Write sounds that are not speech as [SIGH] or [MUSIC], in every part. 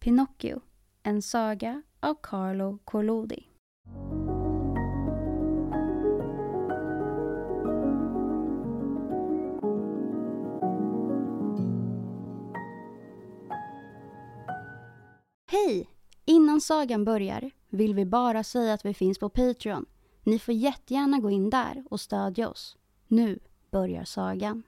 Pinocchio, en saga av Carlo Collodi. Hej! Innan sagan börjar vill vi bara säga att vi finns på Patreon. Ni får jättegärna gå in där och stödja oss. Nu börjar sagan.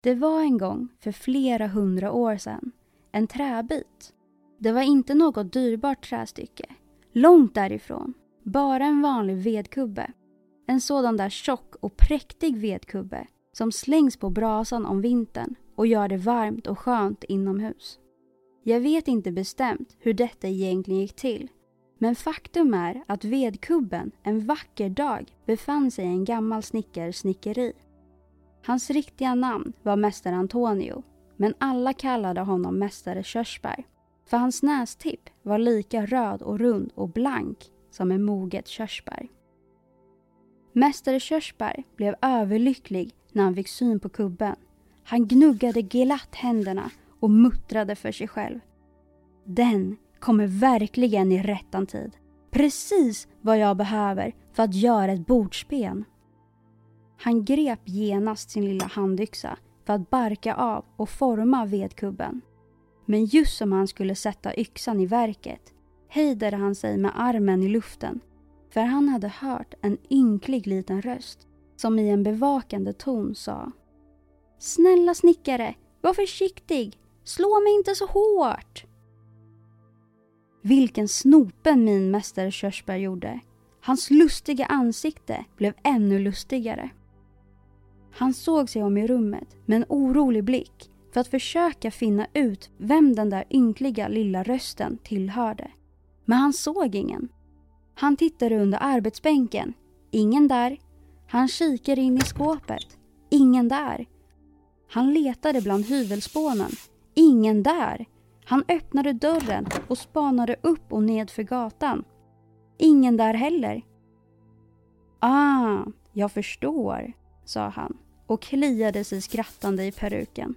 Det var en gång, för flera hundra år sedan, en träbit. Det var inte något dyrbart trästycke. Långt därifrån. Bara en vanlig vedkubbe. En sådan där tjock och präktig vedkubbe som slängs på brasan om vintern och gör det varmt och skönt inomhus. Jag vet inte bestämt hur detta egentligen gick till. Men faktum är att vedkubben en vacker dag befann sig i en gammal snickers snickeri. Hans riktiga namn var Mästare Antonio, men alla kallade honom Mästare Körsbär. För hans nästipp var lika röd och rund och blank som en moget körsbär. Mästare Körsbär blev överlycklig när han fick syn på kubben. Han gnuggade glatt händerna och muttrade för sig själv. Den kommer verkligen i rättan tid. Precis vad jag behöver för att göra ett bordsben. Han grep genast sin lilla handyxa för att barka av och forma vedkubben. Men just som han skulle sätta yxan i verket hejdade han sig med armen i luften för han hade hört en ynklig liten röst som i en bevakande ton sa Snälla snickare, var försiktig! Slå mig inte så hårt! Vilken snopen min mästare Körsbär gjorde. Hans lustiga ansikte blev ännu lustigare. Han såg sig om i rummet med en orolig blick för att försöka finna ut vem den där ynkliga lilla rösten tillhörde. Men han såg ingen. Han tittade under arbetsbänken. Ingen där. Han kikade in i skåpet. Ingen där. Han letade bland hyvelspånen. Ingen där. Han öppnade dörren och spanade upp och ned för gatan. Ingen där heller. Ah, jag förstår, sa han och kliade sig skrattande i peruken.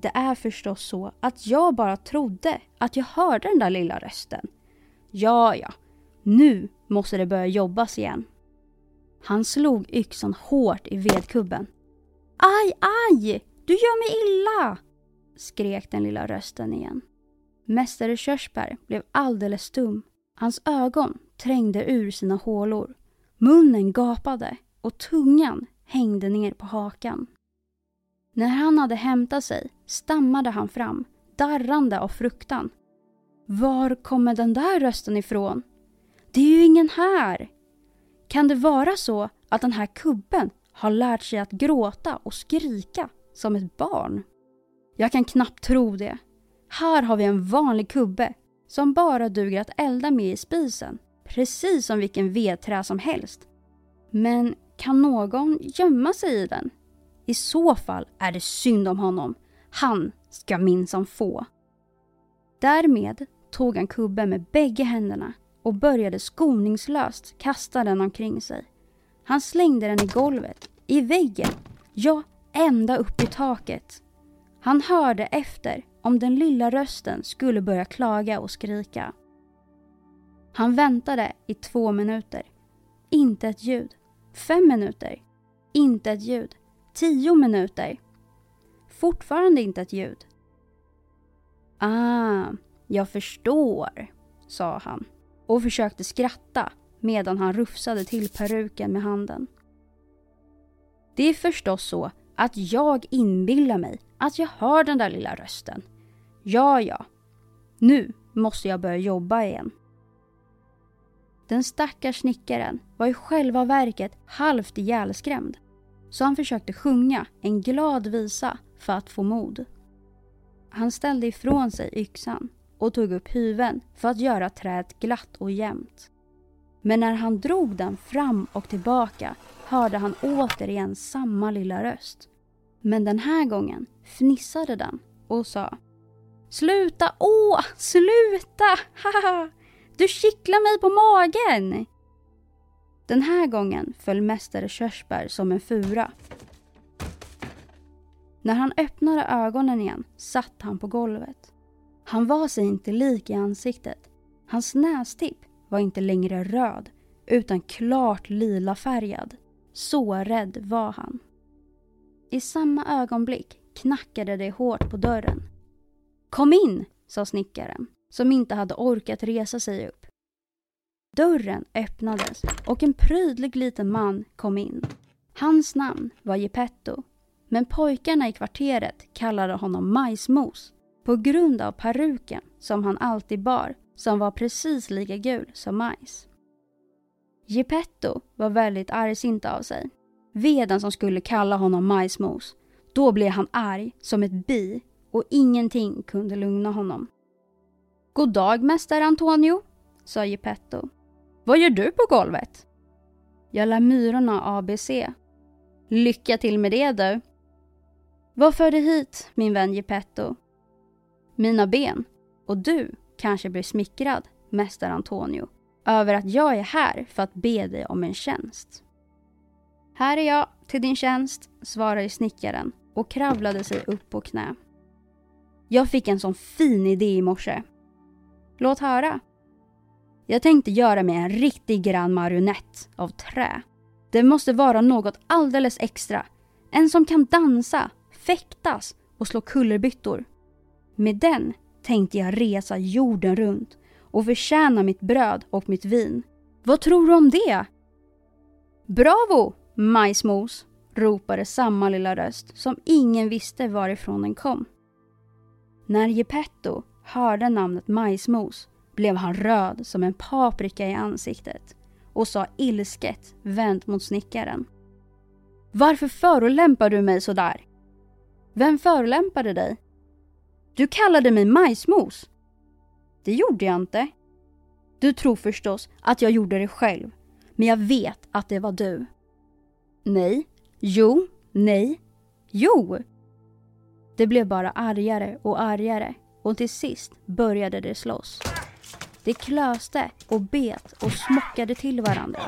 Det är förstås så att jag bara trodde att jag hörde den där lilla rösten. Ja, ja, nu måste det börja jobbas igen. Han slog yxan hårt i vedkubben. Aj, aj! Du gör mig illa! skrek den lilla rösten igen. Mästare Körsbär blev alldeles stum. Hans ögon trängde ur sina hålor. Munnen gapade och tungan hängde ner på hakan. När han hade hämtat sig stammade han fram, darrande av fruktan. Var kommer den där rösten ifrån? Det är ju ingen här! Kan det vara så att den här kubben har lärt sig att gråta och skrika som ett barn? Jag kan knappt tro det. Här har vi en vanlig kubbe som bara duger att elda med i spisen. Precis som vilken vedträ som helst. Men kan någon gömma sig i den? I så fall är det synd om honom. Han ska minsann få. Därmed tog han kubben med bägge händerna och började skoningslöst kasta den omkring sig. Han slängde den i golvet, i väggen, ja, ända upp i taket. Han hörde efter om den lilla rösten skulle börja klaga och skrika. Han väntade i två minuter. Inte ett ljud. Fem minuter. Inte ett ljud. Tio minuter. Fortfarande inte ett ljud. Ah, jag förstår, sa han och försökte skratta medan han rufsade till peruken med handen. Det är förstås så att jag inbillar mig att jag hör den där lilla rösten. Ja, ja. Nu måste jag börja jobba igen. Den stackars snickaren var i själva verket halvt ihjälskrämd. Så han försökte sjunga en glad visa för att få mod. Han ställde ifrån sig yxan och tog upp hyveln för att göra träet glatt och jämnt. Men när han drog den fram och tillbaka hörde han återigen samma lilla röst. Men den här gången fnissade den och sa Sluta! Åh, sluta! [LAUGHS] Haha! Du kittlar mig på magen! Den här gången föll Mästare Körsbär som en fura. När han öppnade ögonen igen satt han på golvet. Han var sig inte lik i ansiktet. Hans nästipp var inte längre röd utan klart lila färgad. Så rädd var han. I samma ögonblick knackade det hårt på dörren. Kom in, sa snickaren, som inte hade orkat resa sig upp. Dörren öppnades och en prydlig liten man kom in. Hans namn var Geppetto, men pojkarna i kvarteret kallade honom Majsmos på grund av peruken som han alltid bar, som var precis lika gul som majs. Geppetto var väldigt argsint av sig. Veden som skulle kalla honom Majsmos, då blev han arg som ett bi och ingenting kunde lugna honom. God dag, mästare Antonio, sa Geppetto. Vad gör du på golvet? Jag lär myrorna ABC. Lycka till med det du. Vad för dig hit, min vän Geppetto? Mina ben. Och du kanske blir smickrad, mästare Antonio, över att jag är här för att be dig om en tjänst. Här är jag, till din tjänst, svarade snickaren och kravlade sig upp på knä. Jag fick en sån fin idé i morse. Låt höra. Jag tänkte göra mig en riktig grann marionett av trä. Det måste vara något alldeles extra. En som kan dansa, fäktas och slå kullerbyttor. Med den tänkte jag resa jorden runt och förtjäna mitt bröd och mitt vin. Vad tror du om det? Bravo, majsmos! ropade samma lilla röst som ingen visste varifrån den kom. När Geppetto hörde namnet Majsmos blev han röd som en paprika i ansiktet och sa ilsket vänt mot snickaren. Varför förolämpar du mig så där? Vem förolämpade dig? Du kallade mig majsmos. Det gjorde jag inte. Du tror förstås att jag gjorde det själv, men jag vet att det var du. Nej, jo, nej, jo. Det blev bara argare och argare och till sist började det slåss. Det klöste och bet och smockade till varandra.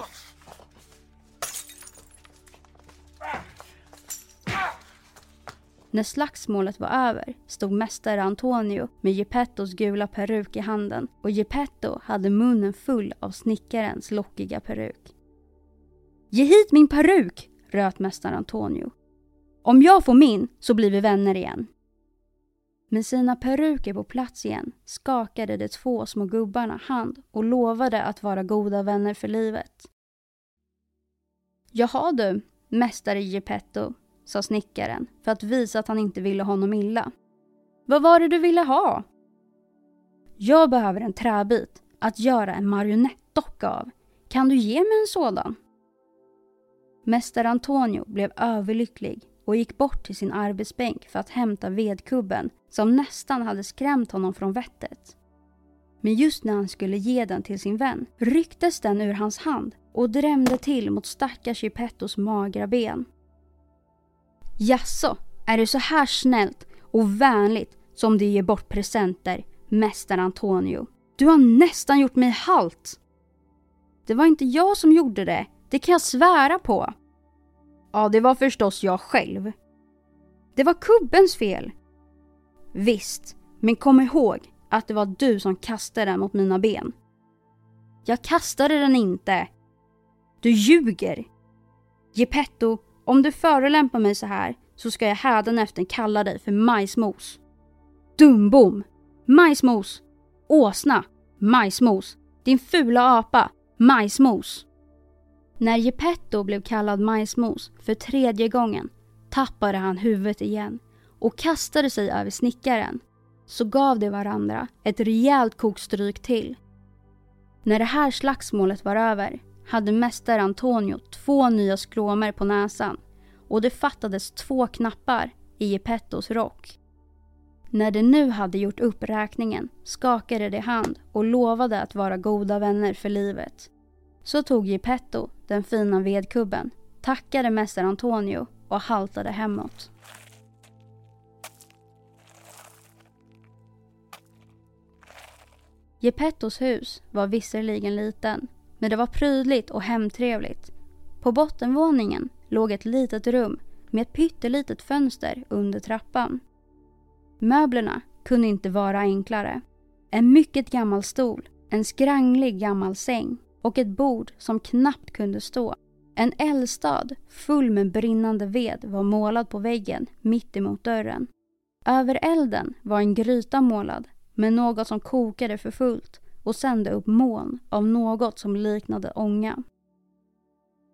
När slagsmålet var över stod mästare Antonio med Geppettos gula peruk i handen och Geppetto hade munnen full av snickarens lockiga peruk. Ge hit min peruk! röt mästare Antonio. Om jag får min så blir vi vänner igen. Med sina peruker på plats igen skakade de två små gubbarna hand och lovade att vara goda vänner för livet. Jaha du, mästare Geppetto, sa snickaren för att visa att han inte ville honom illa. Vad var det du ville ha? Jag behöver en träbit att göra en marionettdocka av. Kan du ge mig en sådan? Mästare Antonio blev överlycklig och gick bort till sin arbetsbänk för att hämta vedkubben som nästan hade skrämt honom från vettet. Men just när han skulle ge den till sin vän rycktes den ur hans hand och drämde till mot stackars Geppettos magra ben. Jaså, är det så här snällt och vänligt som du ger bort presenter, mästare Antonio? Du har nästan gjort mig halt! Det var inte jag som gjorde det, det kan jag svära på. Ja, det var förstås jag själv. Det var kubbens fel. Visst, men kom ihåg att det var du som kastade den mot mina ben. Jag kastade den inte. Du ljuger. Geppetto, om du förolämpar mig så här så ska jag hädanefter kalla dig för majsmos. Dumbom! Majsmos! Åsna! Majsmos! Din fula apa! Majsmos! När Geppetto blev kallad majsmos för tredje gången tappade han huvudet igen och kastade sig över snickaren. Så gav de varandra ett rejält kokstryk till. När det här slagsmålet var över hade mästare Antonio två nya skråmor på näsan och det fattades två knappar i Geppettos rock. När de nu hade gjort upp räkningen skakade de hand och lovade att vara goda vänner för livet. Så tog Geppetto den fina vedkubben, tackade mäster Antonio och haltade hemåt. Geppettos hus var visserligen liten, men det var prydligt och hemtrevligt. På bottenvåningen låg ett litet rum med ett pyttelitet fönster under trappan. Möblerna kunde inte vara enklare. En mycket gammal stol, en skranglig gammal säng och ett bord som knappt kunde stå. En eldstad full med brinnande ved var målad på väggen mitt emot dörren. Över elden var en gryta målad med något som kokade för fullt och sände upp moln av något som liknade ånga.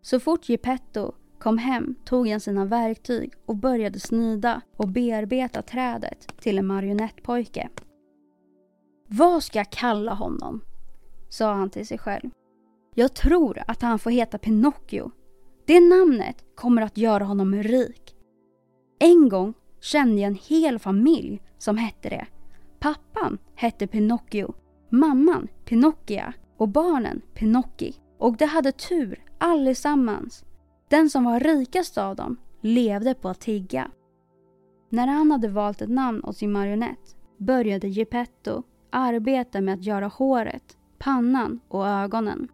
Så fort Geppetto kom hem tog han sina verktyg och började snida och bearbeta trädet till en marionettpojke. Vad ska jag kalla honom? sa han till sig själv. Jag tror att han får heta Pinocchio. Det namnet kommer att göra honom rik. En gång kände jag en hel familj som hette det. Pappan hette Pinocchio, mamman Pinocchia och barnen Pinocchi. Och de hade tur allesammans. Den som var rikast av dem levde på att tigga. När han hade valt ett namn åt sin marionett började Geppetto arbeta med att göra håret, pannan och ögonen.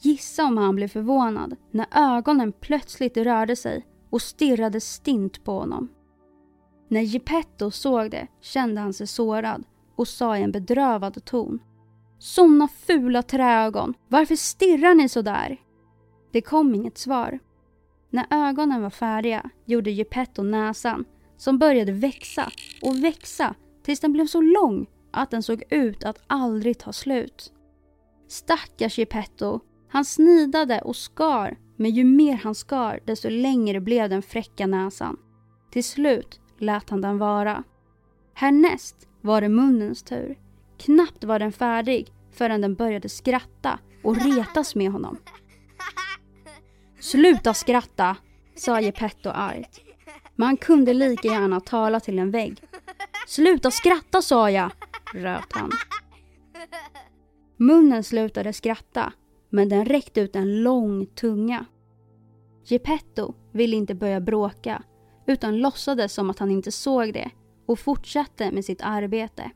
Gissa om han blev förvånad när ögonen plötsligt rörde sig och stirrade stint på honom. När Geppetto såg det kände han sig sårad och sa i en bedrövad ton. Såna fula träögon, varför stirrar ni så där? Det kom inget svar. När ögonen var färdiga gjorde Geppetto näsan som började växa och växa tills den blev så lång att den såg ut att aldrig ta slut. Stackars Geppetto. Han snidade och skar men ju mer han skar desto längre blev den fräcka näsan. Till slut lät han den vara. Härnäst var det munnens tur. Knappt var den färdig förrän den började skratta och retas med honom. Sluta skratta, sa Geppetto argt. Men han kunde lika gärna tala till en vägg. Sluta skratta sa jag, röt han. Munnen slutade skratta, men den räckte ut en lång tunga. Geppetto ville inte börja bråka, utan låtsades som att han inte såg det och fortsatte med sitt arbete.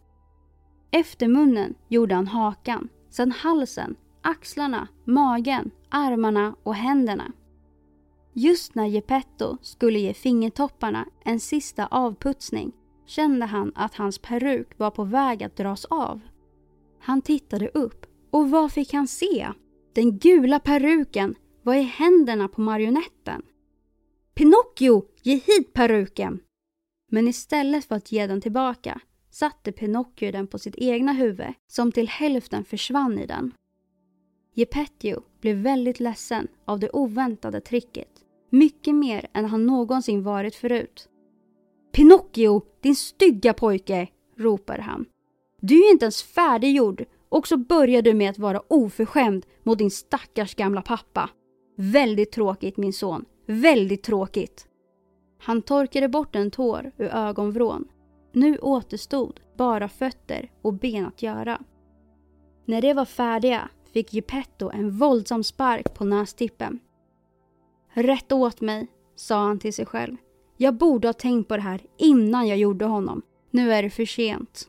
Efter munnen gjorde han hakan, sen halsen, axlarna, magen, armarna och händerna. Just när Geppetto skulle ge fingertopparna en sista avputsning kände han att hans peruk var på väg att dras av. Han tittade upp och vad fick han se? Den gula peruken var i händerna på marionetten. Pinocchio, ge hit peruken! Men istället för att ge den tillbaka satte Pinocchio den på sitt egna huvud som till hälften försvann i den. Geppetto blev väldigt ledsen av det oväntade tricket. Mycket mer än han någonsin varit förut. Pinocchio, din stygga pojke, ropade han. Du är inte ens färdiggjord och så börjar du med att vara oförskämd mot din stackars gamla pappa. Väldigt tråkigt min son, väldigt tråkigt. Han torkade bort en tår ur ögonvrån. Nu återstod bara fötter och ben att göra. När de var färdiga fick Geppetto en våldsam spark på nästippen. Rätt åt mig, sa han till sig själv. Jag borde ha tänkt på det här innan jag gjorde honom. Nu är det för sent.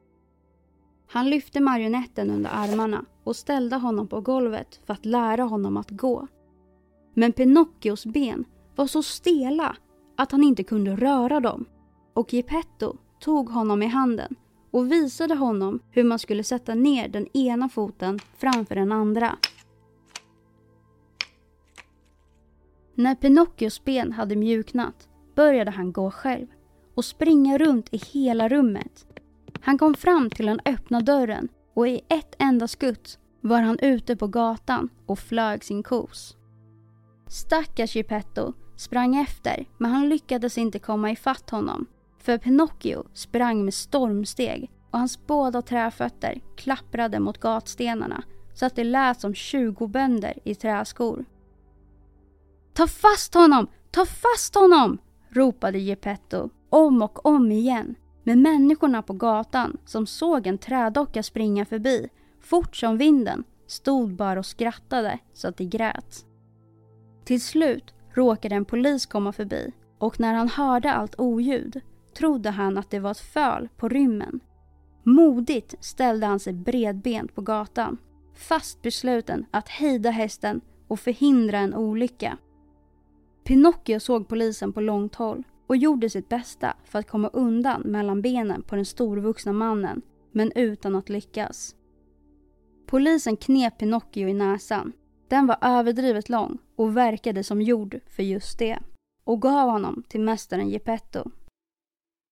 Han lyfte marionetten under armarna och ställde honom på golvet för att lära honom att gå. Men Pinocchios ben var så stela att han inte kunde röra dem. Och Geppetto tog honom i handen och visade honom hur man skulle sätta ner den ena foten framför den andra. När Pinocchios ben hade mjuknat började han gå själv och springa runt i hela rummet. Han kom fram till den öppna dörren och i ett enda skutt var han ute på gatan och flög sin kos. Stackars Geppetto sprang efter men han lyckades inte komma ifatt honom för Pinocchio sprang med stormsteg och hans båda träfötter klapprade mot gatstenarna så att det lät som 20 bönder i träskor. Ta fast honom! Ta fast honom! ropade Geppetto Om och om igen. Men människorna på gatan som såg en trädocka springa förbi, fort som vinden, stod bara och skrattade så att de grät. Till slut råkade en polis komma förbi och när han hörde allt oljud trodde han att det var ett föl på rymmen. Modigt ställde han sig bredbent på gatan, fast besluten att hejda hästen och förhindra en olycka. Pinocchio såg polisen på långt håll och gjorde sitt bästa för att komma undan mellan benen på den storvuxna mannen, men utan att lyckas. Polisen knep Pinocchio i näsan. Den var överdrivet lång och verkade som gjord för just det och gav honom till mästaren Geppetto.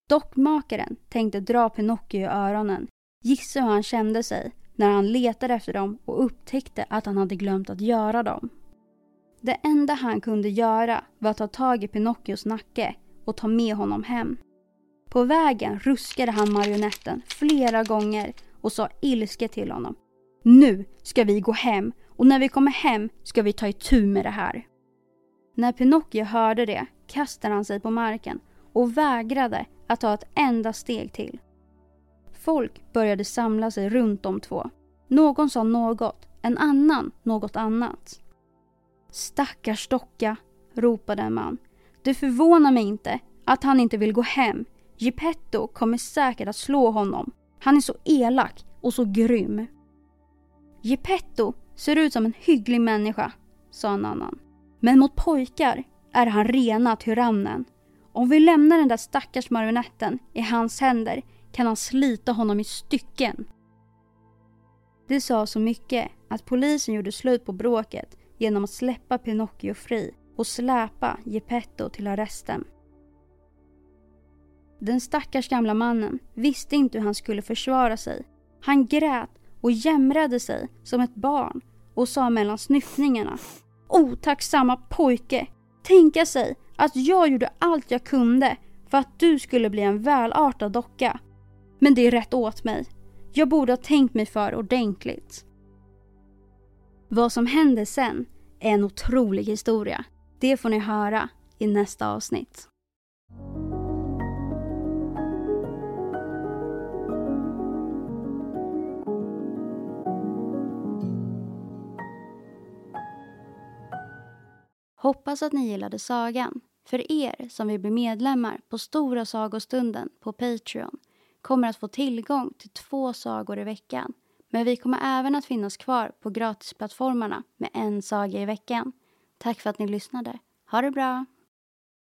Dockmakaren tänkte dra Pinocchio i öronen. Gissa hur han kände sig när han letade efter dem och upptäckte att han hade glömt att göra dem. Det enda han kunde göra var att ta tag i Pinocchios nacke och ta med honom hem. På vägen ruskade han marionetten flera gånger och sa ilsket till honom. Nu ska vi gå hem och när vi kommer hem ska vi ta itu med det här. När Pinocchio hörde det kastade han sig på marken och vägrade att ta ett enda steg till. Folk började samla sig runt de två. Någon sa något, en annan något annat. Stackars docka, ropade en man. Det förvånar mig inte att han inte vill gå hem. Geppetto kommer säkert att slå honom. Han är så elak och så grym. Geppetto ser ut som en hygglig människa, sa en annan. Men mot pojkar är han rena tyrannen. Om vi lämnar den där stackars marionetten i hans händer kan han slita honom i stycken. Det sa så mycket att polisen gjorde slut på bråket genom att släppa Pinocchio fri och släpa Geppetto till arresten. Den stackars gamla mannen visste inte hur han skulle försvara sig. Han grät och jämrade sig som ett barn och sa mellan snyftningarna Otacksamma pojke! Tänka sig att jag gjorde allt jag kunde för att du skulle bli en välartad docka. Men det är rätt åt mig. Jag borde ha tänkt mig för ordentligt. Vad som hände sen är en otrolig historia. Det får ni höra i nästa avsnitt. Hoppas att ni gillade sagan. För er som vill bli medlemmar på Stora sagostunden på Patreon kommer att få tillgång till två sagor i veckan. Men vi kommer även att finnas kvar på gratisplattformarna med en saga i veckan. Tack för att ni lyssnade. Ha det bra!